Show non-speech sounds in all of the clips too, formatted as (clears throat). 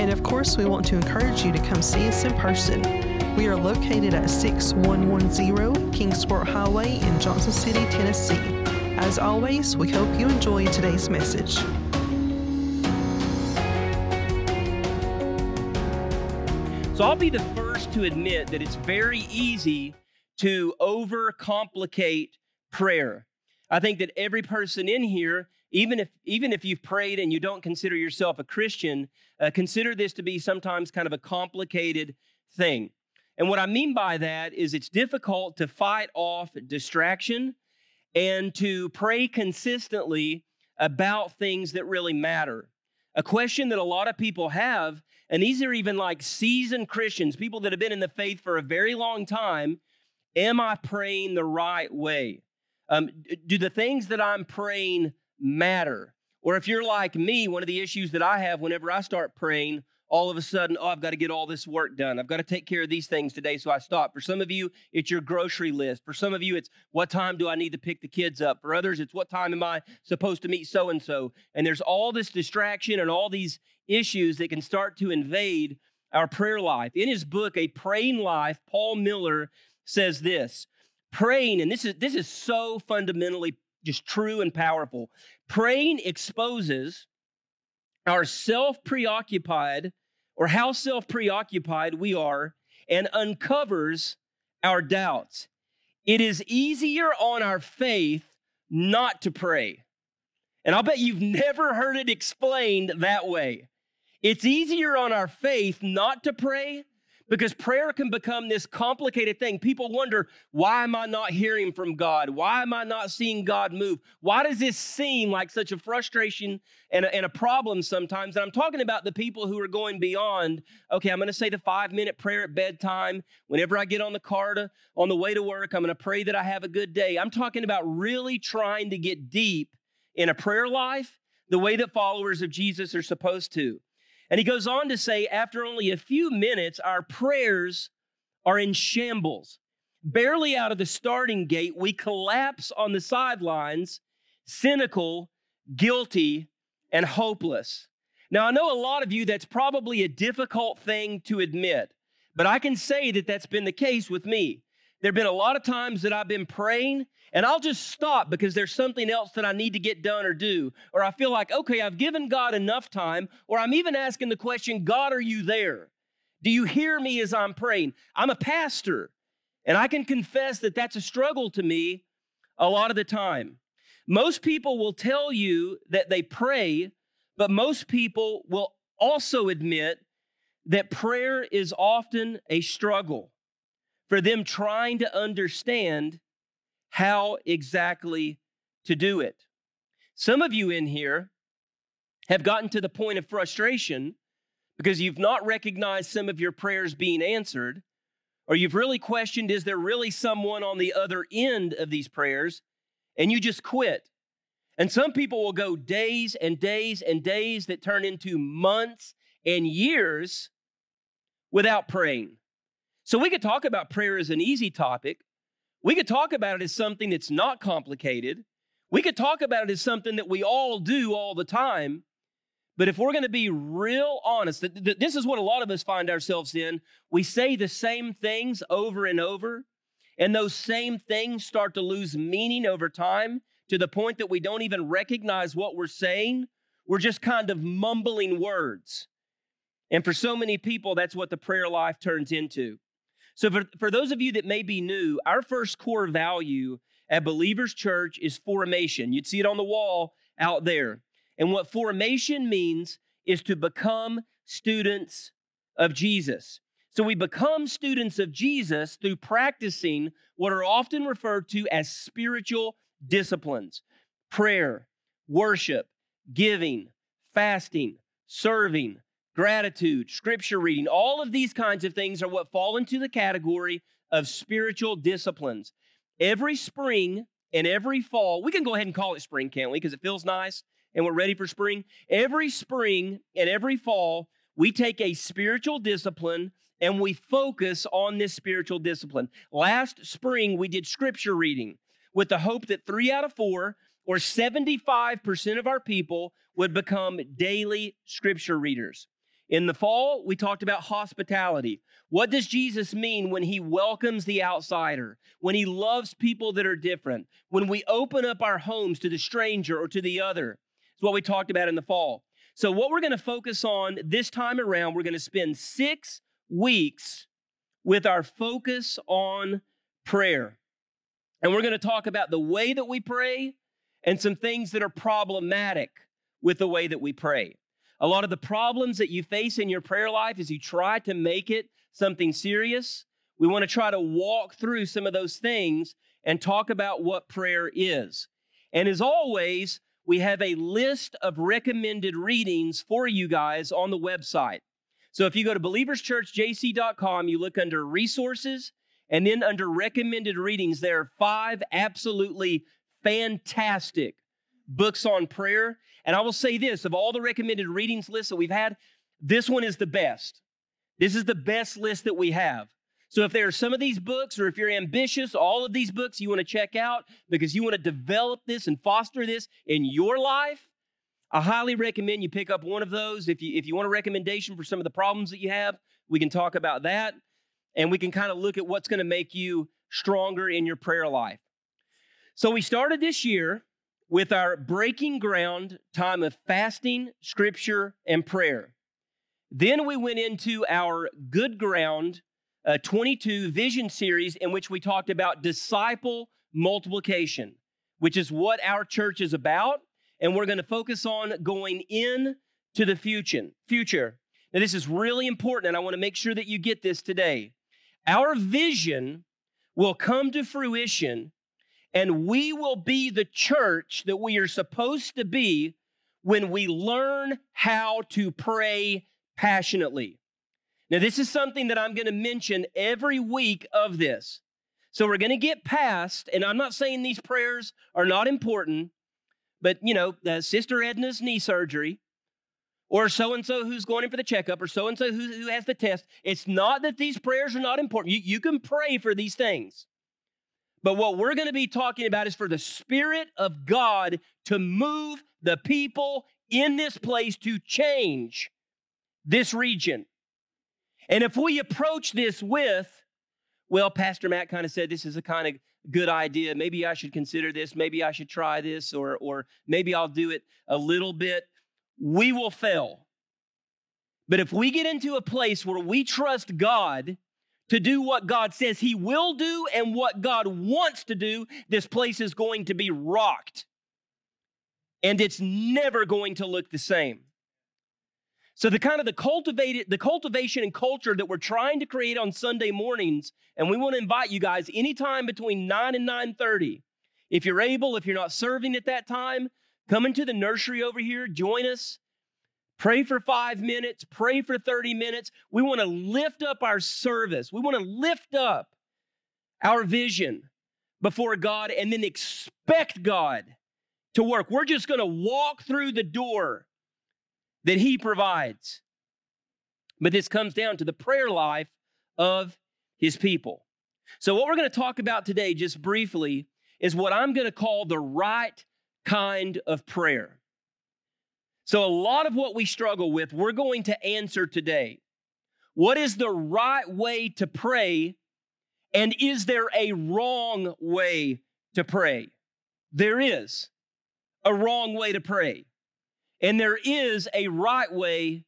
And of course, we want to encourage you to come see us in person. We are located at 6110 Kingsport Highway in Johnson City, Tennessee. As always, we hope you enjoy today's message. So I'll be the first to admit that it's very easy to overcomplicate prayer. I think that every person in here, even if even if you've prayed and you don't consider yourself a Christian, uh, consider this to be sometimes kind of a complicated thing. And what I mean by that is it's difficult to fight off distraction and to pray consistently about things that really matter. A question that a lot of people have and these are even like seasoned Christians, people that have been in the faith for a very long time. Am I praying the right way? Um, do the things that I'm praying matter? Or if you're like me, one of the issues that I have whenever I start praying all of a sudden, oh, I've got to get all this work done. I've got to take care of these things today, so I stop. For some of you, it's your grocery list. For some of you, it's what time do I need to pick the kids up? For others, it's what time am I supposed to meet so and so? And there's all this distraction and all these issues that can start to invade our prayer life. In his book, A Praying Life, Paul Miller says this praying, and this is, this is so fundamentally just true and powerful. Praying exposes our self preoccupied or how self preoccupied we are and uncovers our doubts. It is easier on our faith not to pray. And I'll bet you've (laughs) never heard it explained that way. It's easier on our faith not to pray because prayer can become this complicated thing. People wonder, why am I not hearing from God? Why am I not seeing God move? Why does this seem like such a frustration and a, and a problem sometimes? And I'm talking about the people who are going beyond, okay, I'm going to say the five minute prayer at bedtime. Whenever I get on the car to, on the way to work, I'm going to pray that I have a good day. I'm talking about really trying to get deep in a prayer life the way that followers of Jesus are supposed to. And he goes on to say, after only a few minutes, our prayers are in shambles. Barely out of the starting gate, we collapse on the sidelines, cynical, guilty, and hopeless. Now, I know a lot of you, that's probably a difficult thing to admit, but I can say that that's been the case with me. There have been a lot of times that I've been praying and I'll just stop because there's something else that I need to get done or do. Or I feel like, okay, I've given God enough time. Or I'm even asking the question, God, are you there? Do you hear me as I'm praying? I'm a pastor, and I can confess that that's a struggle to me a lot of the time. Most people will tell you that they pray, but most people will also admit that prayer is often a struggle for them trying to understand how exactly to do it. Some of you in here have gotten to the point of frustration because you've not recognized some of your prayers being answered, or you've really questioned is there really someone on the other end of these prayers, and you just quit. And some people will go days and days and days that turn into months and years without praying. So we could talk about prayer as an easy topic, we could talk about it as something that's not complicated. We could talk about it as something that we all do all the time. But if we're going to be real honest, this is what a lot of us find ourselves in. We say the same things over and over, and those same things start to lose meaning over time to the point that we don't even recognize what we're saying. We're just kind of mumbling words. And for so many people, that's what the prayer life turns into. So, for, for those of you that may be new, our first core value at Believers Church is formation. You'd see it on the wall out there. And what formation means is to become students of Jesus. So we become students of Jesus through practicing what are often referred to as spiritual disciplines prayer, worship, giving, fasting, serving, gratitude, scripture reading, all of these kinds of things are what fall into the category of spiritual disciplines. Every spring and every fall, we can go ahead and call it spring, can't we? Because it feels nice and we're ready for spring. Every spring and every fall, we take a spiritual discipline and we focus on this spiritual discipline. Last spring, we did scripture reading with the hope that three out of four, or 75% of our people, would become daily scripture readers. In the fall, we talked about hospitality. What does Jesus mean when he welcomes the outsider, when he loves people that are different, when we open up our homes to the stranger or to the other? It's what we talked about in the fall. So, what we're going to focus on this time around, we're going to spend six weeks with our focus on prayer. And we're going to talk about the way that we pray and some things that are problematic with the way that we pray. A lot of the problems that you face in your prayer life as you try to make it something serious, we want to try to walk through some of those things and talk about what prayer is. And as always, we have a list of recommended readings for you guys on the website. So if you go to believerschurchjc.com, you look under resources, and then under recommended readings, there are five absolutely fantastic books on prayer. And I will say this of all the recommended readings lists that we've had, this one is the best. This is the best list that we have. So if there are some of these books, or if you're ambitious, all of these books you want to check out because you want to develop this and foster this in your life, I highly recommend you pick up one of those. If you if you want a recommendation for some of the problems that you have, we can talk about that. And we can kind of look at what's going to make you stronger in your prayer life. So we started this year with our breaking ground time of fasting, scripture, and prayer. Then we went into our good ground uh, 22 vision series in which we talked about disciple multiplication, which is what our church is about. And we're going to focus on going in to the future. Future. Now, this is really important, and I want to make sure that you get this today. Our vision will come to fruition and we will be the church that we are supposed to be when we learn how to pray passionately. Now, this is something that I'm going to mention every week of this. So we're going to get past, and I'm not saying these prayers are not important, but you know, Sister Edna's knee surgery, or so and so who's going in for the checkup, or so and so who has the test. It's not that these prayers are not important. You, you can pray for these things. But what we're going to be talking about is for the Spirit of God to move the people in this place to change this region. And if we approach this with, well, Pastor Matt kind of said this is a kind of good idea. Maybe I should consider this. Maybe I should try this, or, or maybe I'll do it a little bit. We will fail. But if we get into a place where we trust God to do what God says He will do and what God wants to do, this place is going to be rocked. And it's never going to look the same. So the kind of the cultivated the cultivation and culture that we're trying to create on Sunday mornings, and we want to invite you guys anytime between 9 and 9:30. If you're able, if you're not serving at that time, come into the nursery over here, join us. Pray for five minutes, pray for 30 minutes. We want to lift up our service. We want to lift up our vision before God and then expect God to work. We're just going to walk through the door that He provides. But this comes down to the prayer life of His people. So, what we're going to talk about today, just briefly, is what I'm going to call the right kind of prayer. So, a lot of what we struggle with, we're going to answer today. What is the right way to pray? And is there a wrong way to pray? There is a wrong way to pray. And there is a right way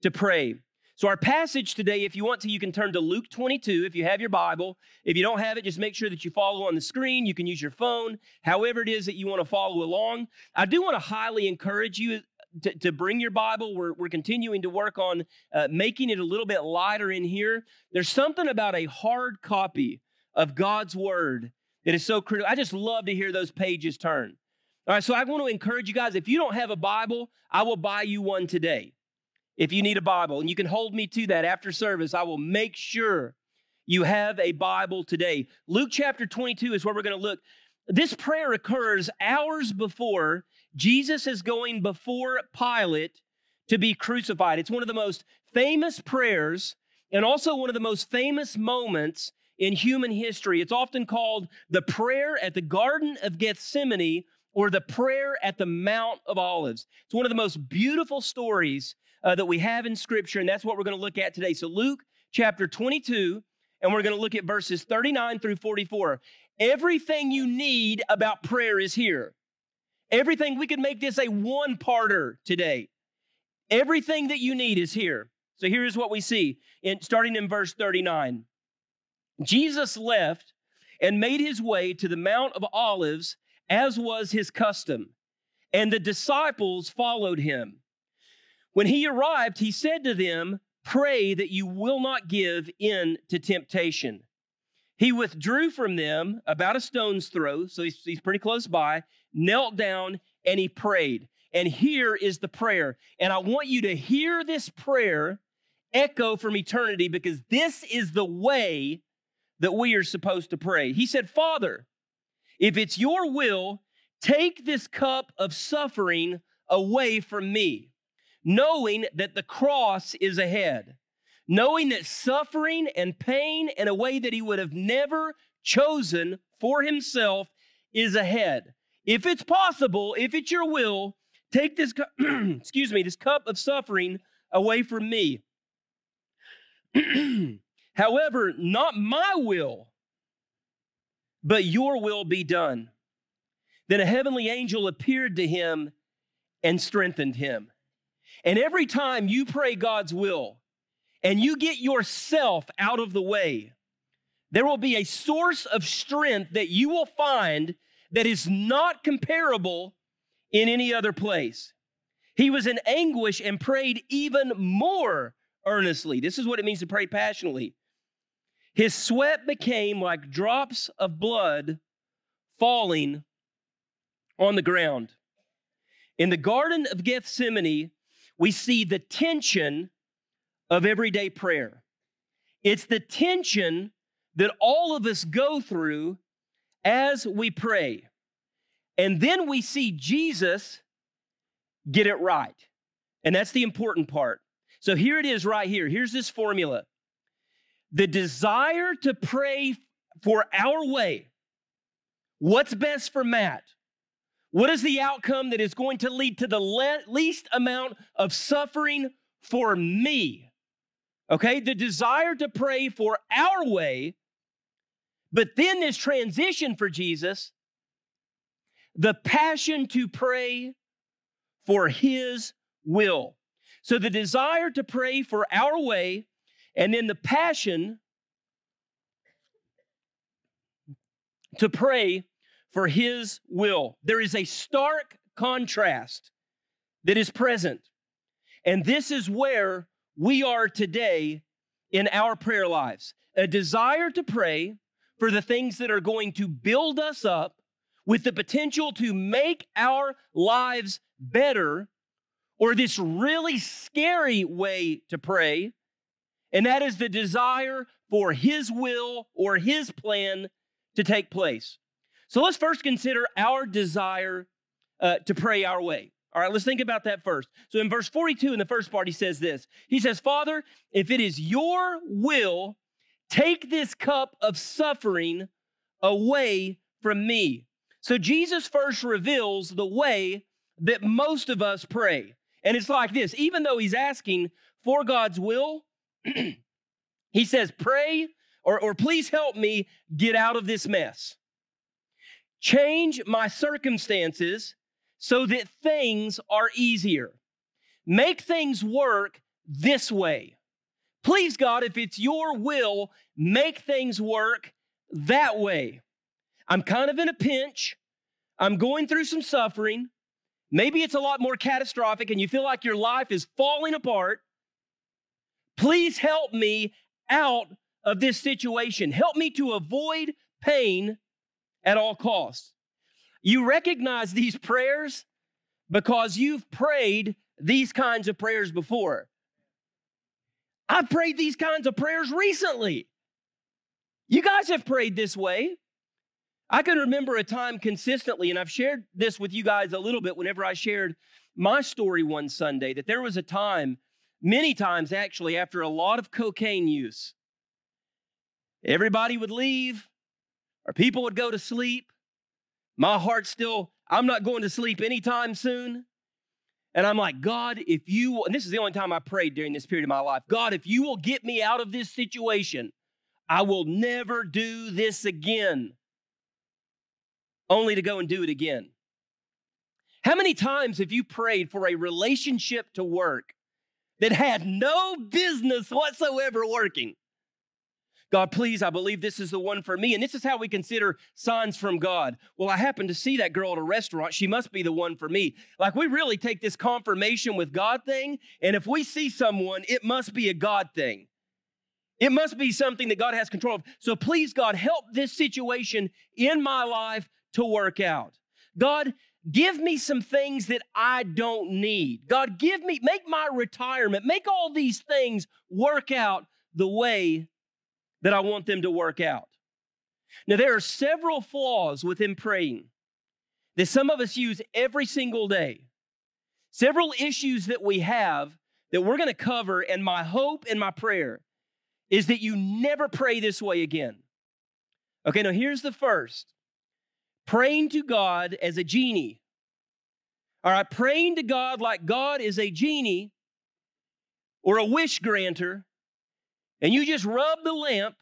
to pray. So, our passage today, if you want to, you can turn to Luke 22 if you have your Bible. If you don't have it, just make sure that you follow on the screen. You can use your phone, however it is that you want to follow along. I do want to highly encourage you to, to bring your Bible. We're, we're continuing to work on uh, making it a little bit lighter in here. There's something about a hard copy of God's Word that is so critical. I just love to hear those pages turn. All right, so I want to encourage you guys if you don't have a Bible, I will buy you one today. if you need a Bible, and you can hold me to that after service, I will make sure you have a Bible today. Luke chapter 22 is where we're going to look. This prayer occurs hours before Jesus is going before Pilate to be crucified. It's one of the most famous prayers and also one of the most famous moments in human history. It's often called the prayer at the Garden of Gethsemane or the prayer at the Mount of Olives. It's one of the most beautiful stories uh, that we have in Scripture, and that's what we're going to look at today. So, Luke chapter 22, and we're going to look at verses 39 through 44. Everything you need about prayer is here. Everything, we could make this a one parter today. Everything that you need is here. So here's what we see in starting in verse 39. Jesus left and made his way to the Mount of Olives as was his custom, and the disciples followed him. When he arrived, he said to them, Pray that you will not give in to temptation. He withdrew from them about a stone's throw, so he's, he's pretty close by, knelt down, and he prayed. And here is the prayer. And I want you to hear this prayer echo from eternity because this is the way that we are supposed to pray. He said, Father, if it's your will, take this cup of suffering away from me, knowing that the cross is ahead, knowing that suffering and pain in a way that he would have never chosen for himself is ahead. If it's possible, if it's your will, take this (clears throat) excuse me, this cup of suffering away from me. (clears throat) However, not my will, but your will be done. Then a heavenly angel appeared to him and strengthened him. And every time you pray God's will and you get yourself out of the way, there will be a source of strength that you will find that is not comparable in any other place. He was in anguish and prayed even more earnestly. This is what it means to pray passionately. His sweat became like drops of blood falling on the ground. In the Garden of Gethsemane, we see the tension of everyday prayer. It's the tension that all of us go through as we pray. And then we see Jesus get it right. And that's the important part. So here it is right here. Here's this formula the desire to pray for our way. What's best for Matt? What is the outcome that is going to lead to the le- least amount of suffering for me? Okay, the desire to pray for our way, but then this transition for Jesus, the passion to pray for his will. So the desire to pray for our way, and then the passion to pray for his will. There is a stark contrast that is present. And this is where we are today in our prayer lives a desire to pray for the things that are going to build us up with the potential to make our lives better, or this really scary way to pray and that is the desire for His will or His plan to take place. So let's first consider our desire uh, to pray our way. All right, let's think about that first. So in verse 42, in the first part, he says this He says, Father, if it is your will, take this cup of suffering away from me. So Jesus first reveals the way that most of us pray. And it's like this even though he's asking for God's will, (clears throat) he says, Pray or, or please help me get out of this mess. Change my circumstances so that things are easier. Make things work this way. Please, God, if it's your will, make things work that way. I'm kind of in a pinch. I'm going through some suffering. Maybe it's a lot more catastrophic and you feel like your life is falling apart. Please help me out of this situation. Help me to avoid pain at all costs. You recognize these prayers because you've prayed these kinds of prayers before. I've prayed these kinds of prayers recently. You guys have prayed this way. I can remember a time consistently, and I've shared this with you guys a little bit whenever I shared my story one Sunday, that there was a time, many times actually, after a lot of cocaine use, everybody would leave, or people would go to sleep. My heart still, I'm not going to sleep anytime soon. And I'm like, God, if you, and this is the only time I prayed during this period of my life, God, if you will get me out of this situation, I will never do this again, only to go and do it again. How many times have you prayed for a relationship to work that had no business whatsoever working? God, please, I believe this is the one for me. And this is how we consider signs from God. Well, I happened to see that girl at a restaurant. She must be the one for me. Like we really take this confirmation with God thing. And if we see someone, it must be a God thing. It must be something that God has control of. So please, God, help this situation in my life to work out. God, give me some things that I don't need. God, give me, make my retirement, make all these things work out the way that I want them to work out. Now, there are several flaws within praying that some of us use every single day. Several issues that we have that we're going to cover, and my hope and my prayer is that you never pray this way again. Okay, now here's the first praying to God as a genie. All right, praying to God like God is a genie or a wish granter and you just rub the lamp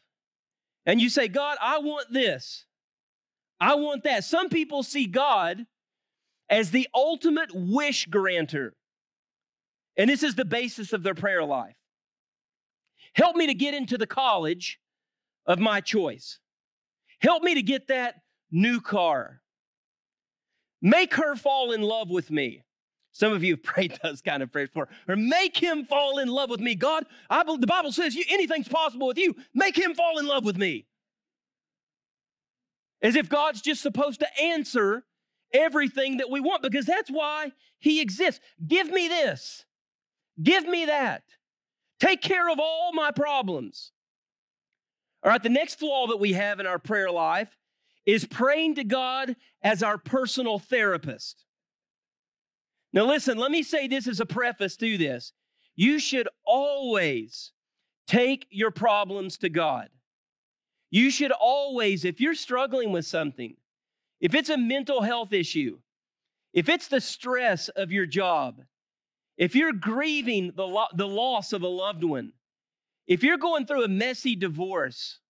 and you say, God, I want this. I want that. Some people see God as the ultimate wish granter. And this is the basis of their prayer life. Help me to get into the college of my choice. Help me to get that new car. Make her fall in love with me. Some of you have (laughs) prayed those kind of prayers for, or make him fall in love with me. God, I believe, the Bible says you, anything's possible with you. Make him fall in love with me. As if God's just supposed to answer everything that we want, because that's why he exists. Give me this. Give me that. Take care of all my problems. All right, the next flaw that we have in our prayer life is praying to God as our personal therapist. Now, listen, let me say this as a preface to this. You should always take your problems to God. You should always, if you're struggling with something, if it's a mental health issue, if it's the stress of your job, if you're grieving the, lo- the loss of a loved one, if you're going through a messy divorce,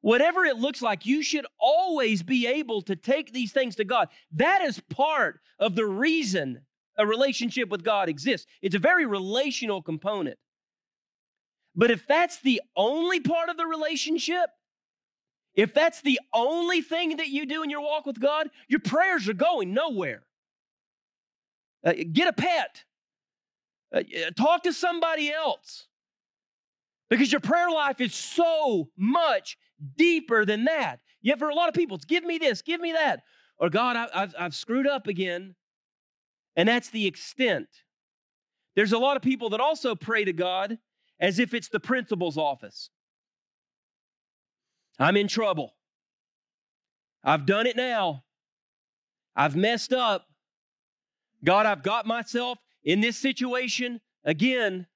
whatever it looks like, you should always be able to take these things to God. That is part of the reason a relationship with God exists. It's a very relational component. But if that's the only part of the relationship, if that's the only thing that you do in your walk with God, your prayers are going nowhere. Uh, get a pet, uh, talk to somebody else. Because your prayer life is so much deeper than that. Yet for a lot of people, it's give me this, give me that. Or God, I, have I've screwed up again. And that's the extent. There's a lot of people that also pray to God as if it's the principal's office. I'm in trouble. I've done it now. I've messed up. God, I've got myself in this situation again.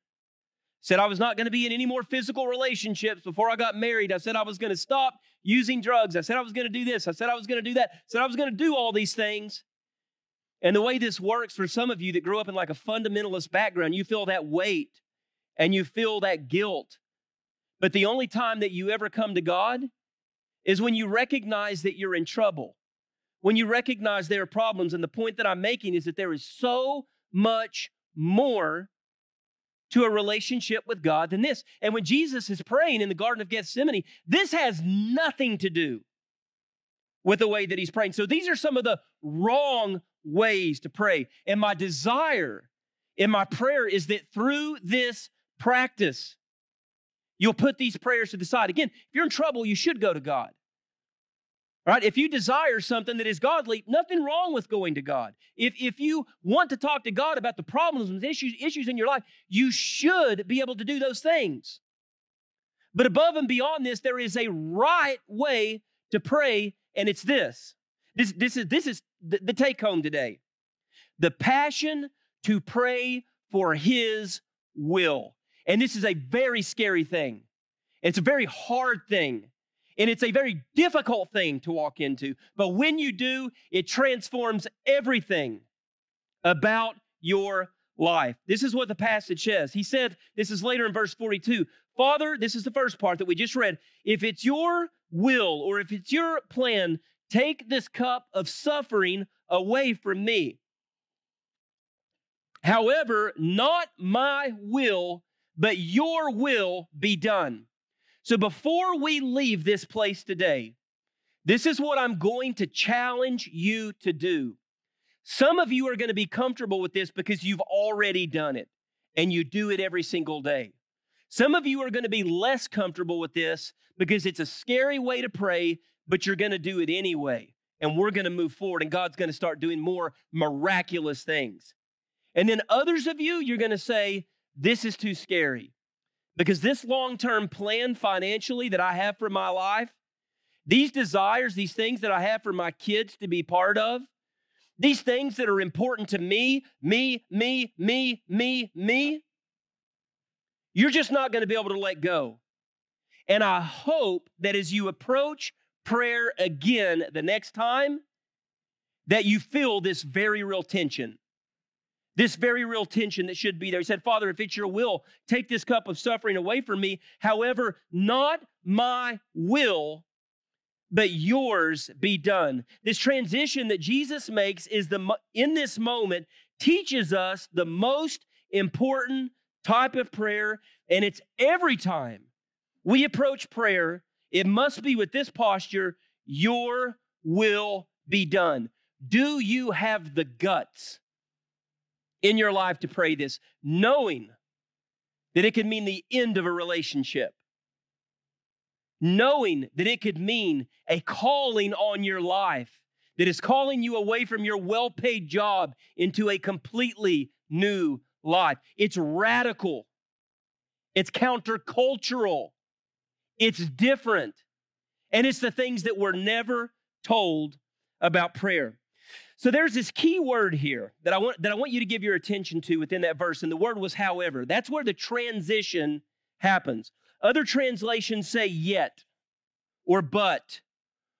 Said I was not going to be in any more physical relationships before I got married. I said I was going to stop using drugs. I said I was going to do this. I said I was going to do that. I said I was going to do all these things. And the way this works for some of you that grew up in like a fundamentalist background, you feel that weight and you feel that guilt. But the only time that you ever come to God is when you recognize that you're in trouble, when you recognize there are problems. And the point that I'm making is that there is so much more to a relationship with God than this. And when Jesus is praying in the Garden of Gethsemane, this has nothing to do with the way that he's praying. So these are some of the wrong ways to pray. And my desire in my prayer is that through this practice, you'll put these prayers to the side. Again, if you're in trouble, you should go to God. All right? If you desire something that is godly, nothing wrong with going to God. If, if you want to talk to God about the problems and issues, issues in your life, you should be able to do those things. But above and beyond this, there is a right way to pray, and it's this. This, this is, this is the, the take home today. The passion to pray for His will. And this is a very scary thing. It's a very hard thing. And it's a very difficult thing to walk into. But when you do, it transforms everything about your life. This is what the passage says. He said, this is later in verse 42 Father, this is the first part that we just read. If it's your will or if it's your plan, take this cup of suffering away from me. However, not my will, but your will be done. So before we leave this place today, this is what I'm going to challenge you to do. Some of you are going to be comfortable with this because you've already done it and you do it every single day. Some of you are going to be less comfortable with this because it's a scary way to pray, but you're going to do it anyway. And we're going to move forward, and God's going to start doing more miraculous things. And then others of you, you're going to say, This is too scary. Because this long term plan financially that I have for my life, these desires, these things that I have for my kids to be part of, these things that are important to me, me, me, me, me, me, you're just not going to be able to let go. And I hope that as you approach prayer again the next time, that you feel this very real tension. This very real tension that should be there. He said, Father, if it's your will, take this cup of suffering away from me. However, not my will, but yours be done. This transition that Jesus makes is the in this moment teaches us the most important type of prayer, and it's every time we approach prayer, it must be with this posture Your will be done. Do you have the guts in your life to pray this, knowing that it could mean the end of a relationship? Knowing that it could mean a calling on your life that is calling you away from your well paid job into a completely new life. It's radical, it's countercultural, it's different. And it's the things that we're never told about prayer. So there's this key word here that I want that I want you to give your attention to within that verse and the word was however. That's where the transition happens. Other translations say yet or but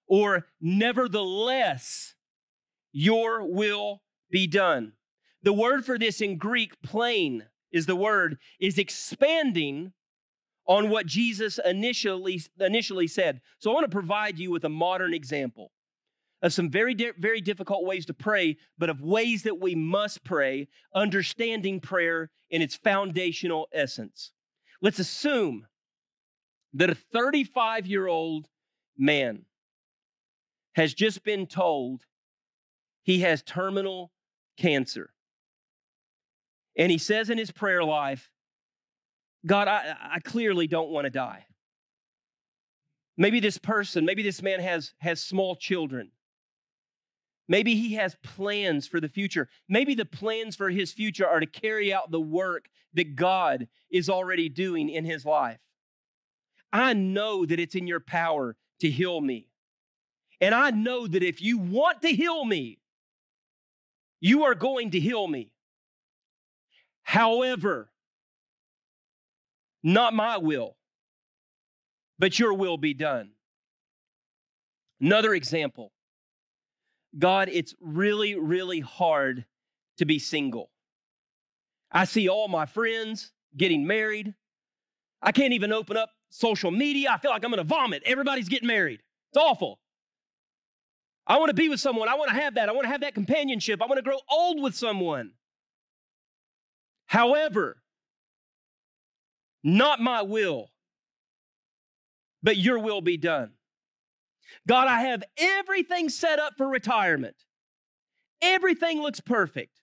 or nevertheless your will be done. The word for this in Greek, plain, is the word, is expanding on what Jesus initially, initially said. So I want to provide you with a modern example of some very, very difficult ways to pray, but of ways that we must pray, understanding prayer in its foundational essence. Let's assume that a 35 year old man has just been told he has terminal cancer. And he says in his prayer life, God, I, I clearly don't want to die. Maybe this person, maybe this man has, has small children. Maybe he has plans for the future. Maybe the plans for his future are to carry out the work that God is already doing in his life. I know that it's in your power to heal me. And I know that if you want to heal me, you are going to heal me. However, not my will, but your will be done. Another example God, it's really, really hard to be single. I see all my friends getting married. I can't even open up social media. I feel like I'm gonna vomit. Everybody's getting married. It's awful. I wanna be with someone. I wanna have that. I wanna have that companionship. I wanna grow old with someone. However, not my will, but your will be done. God, I have everything set up for retirement. Everything looks perfect.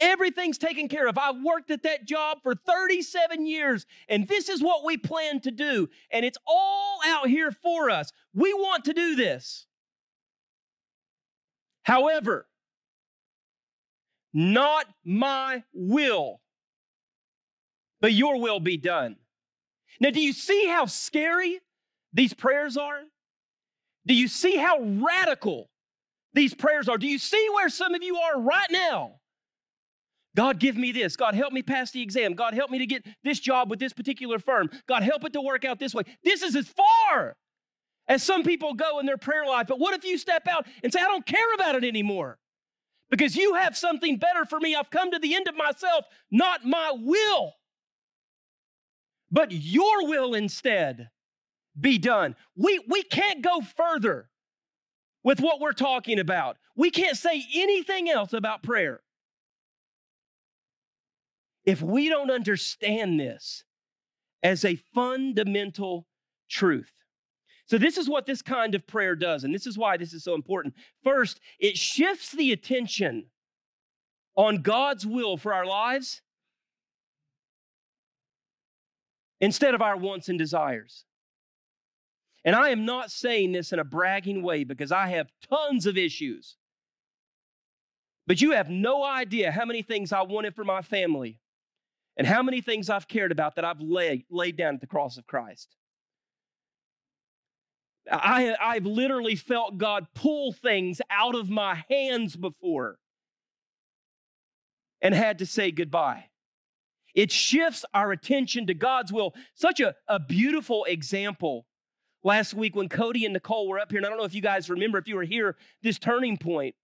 Everything's taken care of. I've worked at that job for 37 years, and this is what we plan to do. And it's all out here for us. We want to do this. However, not my will, but your will be done. Now, do you see how scary these prayers are? Do you see how radical these prayers are? Do you see where some of you are right now? God, give me this. God, help me pass the exam. God, help me to get this job with this particular firm. God, help it to work out this way. This is as far as some people go in their prayer life. But what if you step out and say, I don't care about it anymore? Because you have something better for me. I've come to the end of myself, not my will, but your will instead be done. We, we can't go further with what we're talking about. We can't say anything else about prayer if we don't understand this as a fundamental truth. So, this is what this kind of prayer does, and this is why this is so important. First, it shifts the attention on God's will for our lives instead of our wants and desires. And I am not saying this in a bragging way because I have tons of issues. But you have no idea how many things I wanted for my family and how many things I've cared about that I've laid, laid down at the cross of Christ. I, I've literally felt God pull things out of my hands before and had to say goodbye. It shifts our attention to God's will. Such a, a beautiful example last week when Cody and Nicole were up here. And I don't know if you guys remember, if you were here, this turning point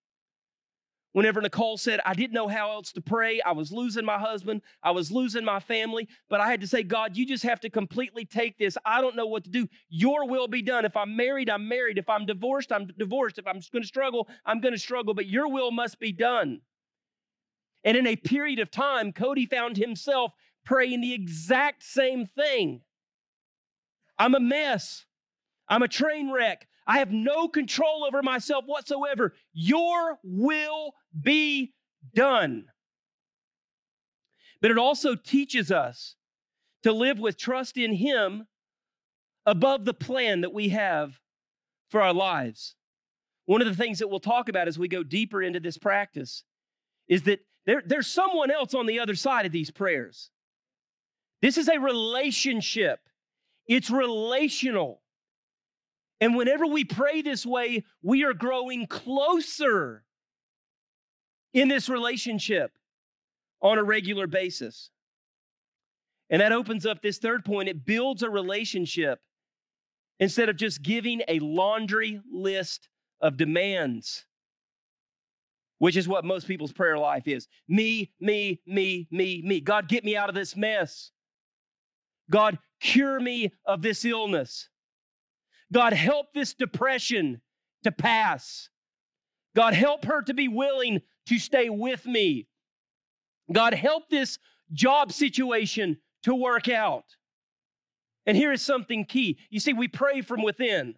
whenever Nicole said, I didn't know how else to pray. I was losing my husband. I was losing my family. But I had to say, God, you just have to completely take this. I don't know what to do. Your will be done. If I'm married, I'm married. If I'm divorced, I'm divorced. If I'm going to struggle, I'm going to struggle. But your will must be done. And in a period of time, Cody found himself praying the exact same thing. I'm a mess. I'm a train wreck. I have no control over myself whatsoever. Your will be done. But it also teaches us to live with trust in Him above the plan that we have for our lives. One of the things that we'll talk about as we go deeper into this practice is that there, there's someone else on the other side of these prayers. This is a relationship, it's relational. And whenever we pray this way, we are growing closer in this relationship on a regular basis. And that opens up this third point it builds a relationship instead of just giving a laundry list of demands, which is what most people's prayer life is me, me, me, me, me. God, get me out of this mess. God, cure me of this illness. God, help this depression to pass. God, help her to be willing to stay with me. God, help this job situation to work out. And here is something key. You see, we pray from within.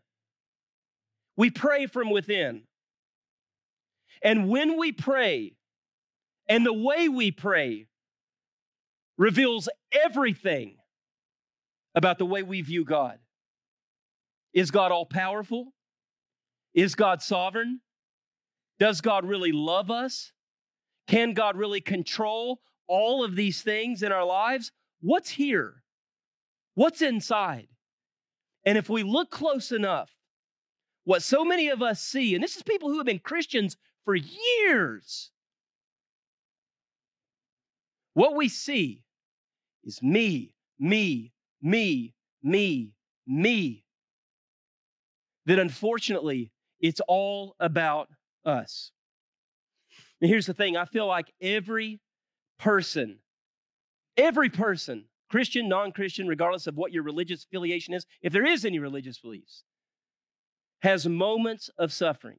We pray from within. And when we pray, and the way we pray reveals everything about the way we view God. Is God all powerful? Is God sovereign? Does God really love us? Can God really control all of these things in our lives? What's here? What's inside? And if we look close enough, what so many of us see, and this is people who have been Christians for years, what we see is me, me, me, me, me that unfortunately it's all about us. And here's the thing I feel like every person, every person, Christian, non Christian, regardless of what your religious affiliation is, if there is any religious beliefs, has moments of suffering.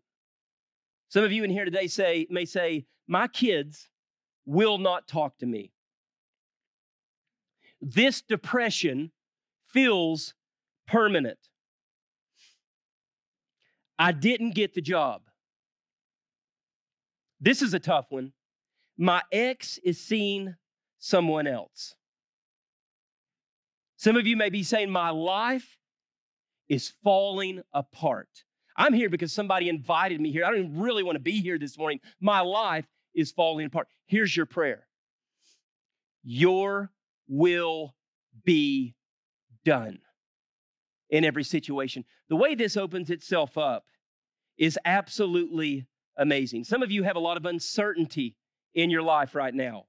Some of you in here today say, may say, My kids will not talk to me. This depression feels permanent. I didn't get the job. This is a tough one. My ex is seeing someone else. Some of you may be saying, My life is falling apart. I'm here because somebody invited me here. I don't really want to be here this morning. My life is falling apart. Here's your prayer Your will be done in every situation. The way this opens itself up is absolutely amazing. Some of you have a lot of uncertainty in your life right now.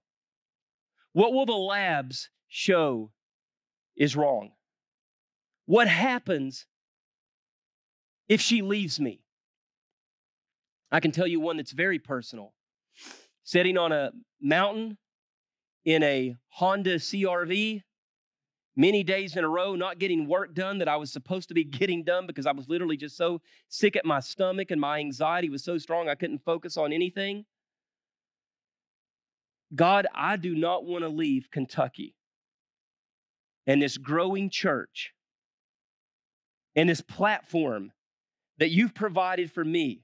What will the labs show is wrong? What happens if she leaves me? I can tell you one that's very personal. Sitting on a mountain in a Honda CRV, many days in a row, not getting work done that I was supposed to be (laughs) getting done because I was literally just so sick at my stomach and my anxiety was so strong I couldn't focus on anything. God, I do not want to leave Kentucky and this growing church and this platform that you've provided for me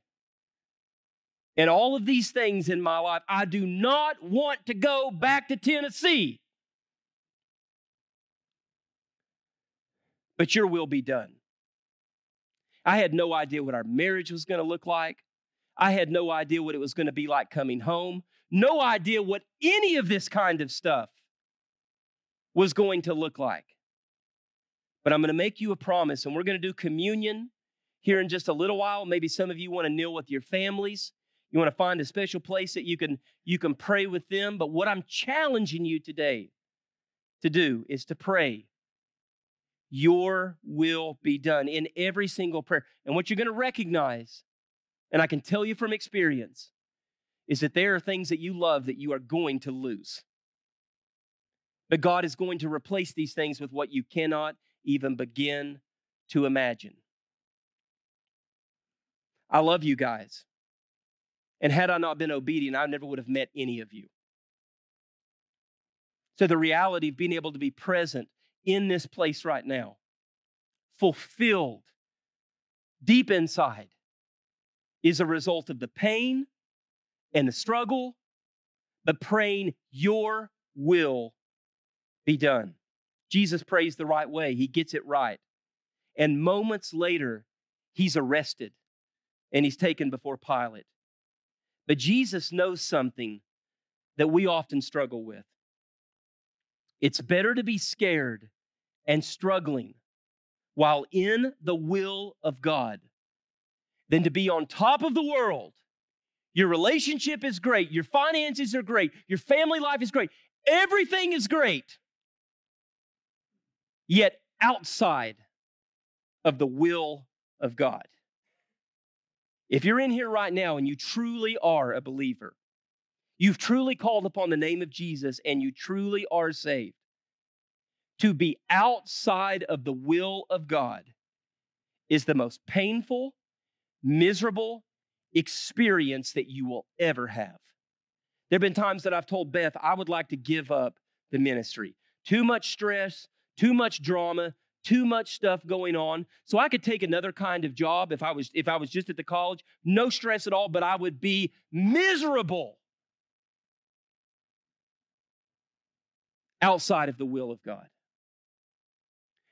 and all of these things in my life. I do not want to go back to Tennessee. But your will be done. I had no idea what our marriage was going to look like. I had no idea what it was going to be like coming home. No idea what any of this kind of stuff was going to look like. But I'm going to make you a promise, and we're going to do communion here in just a little while. Maybe some of you want to kneel with your families. You want to find a special place that you can you can pray with them. But what I'm challenging you today to do is to pray. Your will be done in every single prayer. And what you're going to recognize, and I can tell you from experience, is that there are things that you love that you are going to lose. But God is going to replace these things with what you cannot even begin to imagine. I love you guys. And had I not been obedient, I never would have met any of you. So, the reality of being able to be present in this place right now, fulfilled deep inside, is a result of the pain and the struggle, but praying, Your will be done. Jesus prays the right way, he gets it right. And moments later, he's arrested and he's taken before Pilate. But Jesus knows something that we often struggle with. It's better to be scared and struggling while in the will of God than to be on top of the world. Your relationship is great, your finances are great, your family life is great, everything is great yet outside of the will of God. If you're in here right now and you truly are a believer, you've truly called upon the name of Jesus and you truly are saved, to be outside of the will of God is the most painful, miserable experience that you will ever have. There have been times that I've told Beth, I would like to give up the ministry. Too much stress, too much drama, too much stuff going on. So I could take another kind of job if I was if I was just at the college, no stress at all, but I would be miserable outside of the will of God.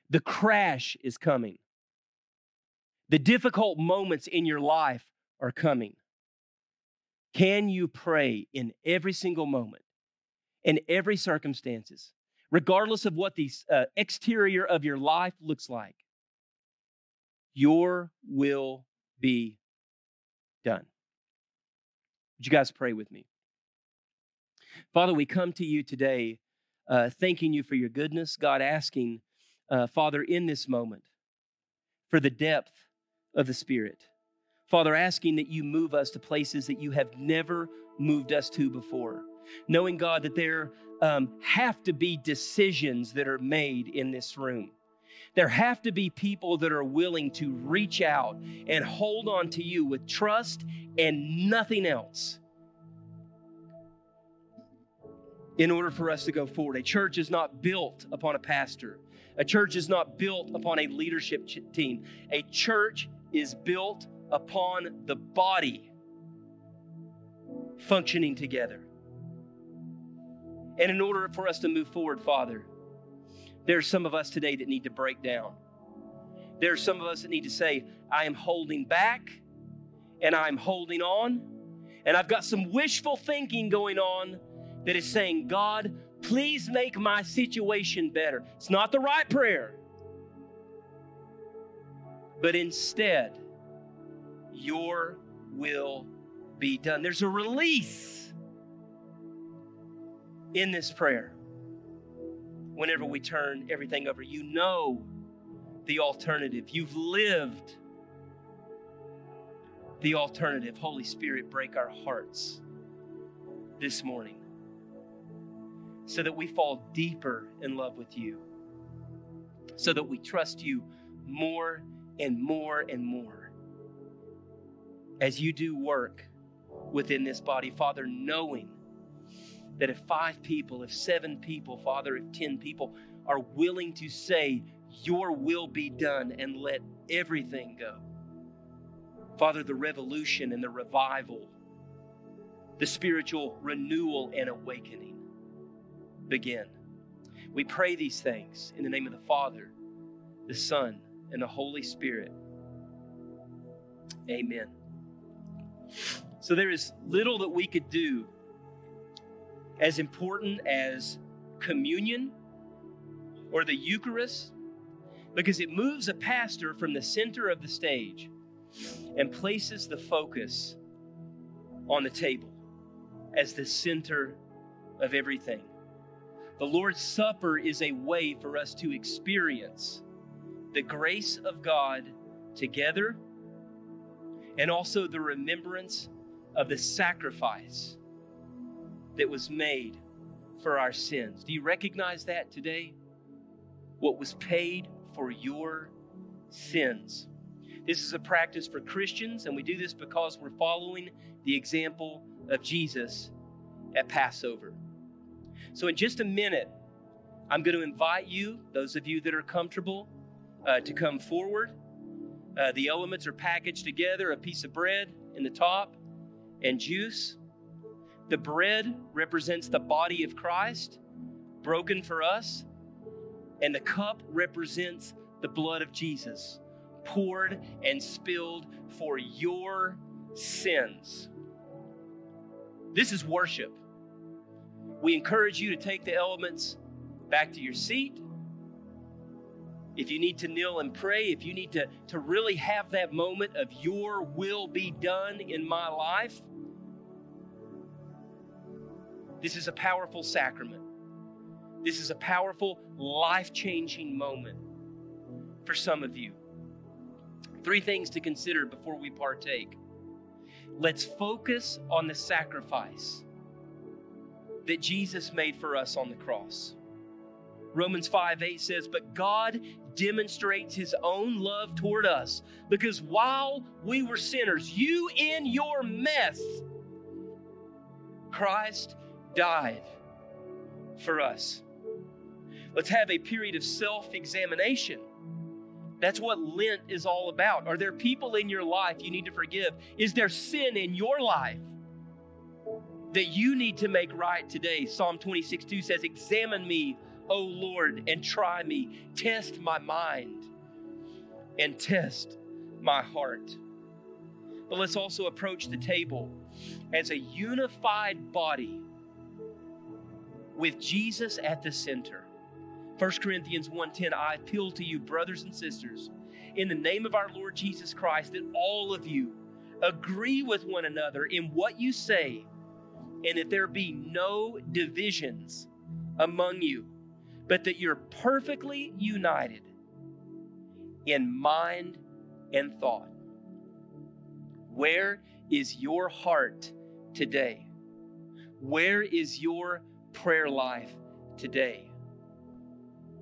The crash is coming. The difficult moments in your life are coming. Can you pray in every single moment, in every circumstances? Regardless of what the uh, exterior of your life looks like, your will be done. Would you guys pray with me? Father, we come to you today uh, thanking you for your goodness. God, asking, uh, Father, in this moment for the depth of the Spirit. Father, asking that you move us to places that you have never moved us to before. Knowing, God, that there um, have to be decisions that are made in this room. There have to be people that are willing to reach out and hold on to you with trust and nothing else in order for us to go forward. A church is not built upon a pastor, a church is not built upon a leadership team. A church is built upon the body functioning together. And in order for us to move forward, Father, there's some of us today that need to break down. There are some of us that need to say, I am holding back and I'm holding on. And I've got some wishful thinking going on that is saying, God, please make my situation better. It's not the right prayer. But instead, your will be done. There's a release in this prayer whenever we turn everything over. You know the alternative, you've lived the alternative. Holy Spirit, break our hearts this morning so that we fall deeper in love with you, so that we trust you more and more and more as you do work within this body, Father, knowing that if five people, if seven people, Father, if ten people are willing to say, Your will be done, and let everything go. Father, the revolution and the revival, the spiritual renewal and awakening begin. We pray these things in the name of the Father, the Son, and the Holy Spirit. Amen. So there is little that we could do as important as communion or the Eucharist because it moves a pastor from the center of the stage and places the focus on the table as the center of everything. The Lord's Supper is a way for us to experience the grace of God together and also the remembrance of the sacrifice that was made for our sins. Do you recognize that today? What was paid for your sins. This is a practice for Christians, and we do this because we're following the example of Jesus at Passover. So, in just a minute, I'm going to invite you, those of you that are comfortable, uh, to come forward. Uh, the elements are packaged together a piece of bread in the top and juice. The bread represents the body of Christ broken for us, and the cup represents the blood of Jesus poured and spilled for your sins. This is worship. We encourage you to take the elements back to your seat. If you need to kneel and pray, if you need to, to really have that moment of your will be done in my life, this is a powerful sacrament. This is a powerful, life changing moment for some of you. Three things to consider before we partake. Let's focus on the sacrifice that Jesus made for us on the cross. Romans 5 8 says, But God demonstrates his own love toward us because while we were sinners, you in your mess, Christ died for us. Let's have a period of self examination. That's what Lent is all about. Are there people in your life you need to forgive? Is there sin in your life that you need to make right today? Psalm 26 2 says, Examine me, O Lord, and try me. Test my mind and test my heart. But let's also approach the table as a unified body with Jesus at the center. 1 Corinthians 1:10 I appeal to you brothers and sisters in the name of our Lord Jesus Christ that all of you agree with one another in what you say and that there be no divisions among you but that you're perfectly united in mind and thought. Where is your heart today? Where is your prayer life today?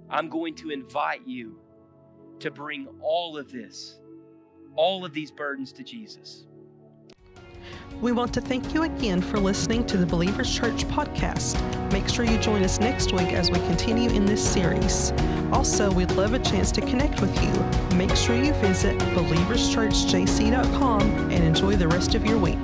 I'm going to invite you to bring all of this, all of these burdens to Jesus. We want to thank you again for listening to the Believers Church podcast. Make sure you join us next week as we continue in this series. Also, we'd love a chance to connect with you. Make sure you visit believerschurchjc.com and enjoy the rest of your week.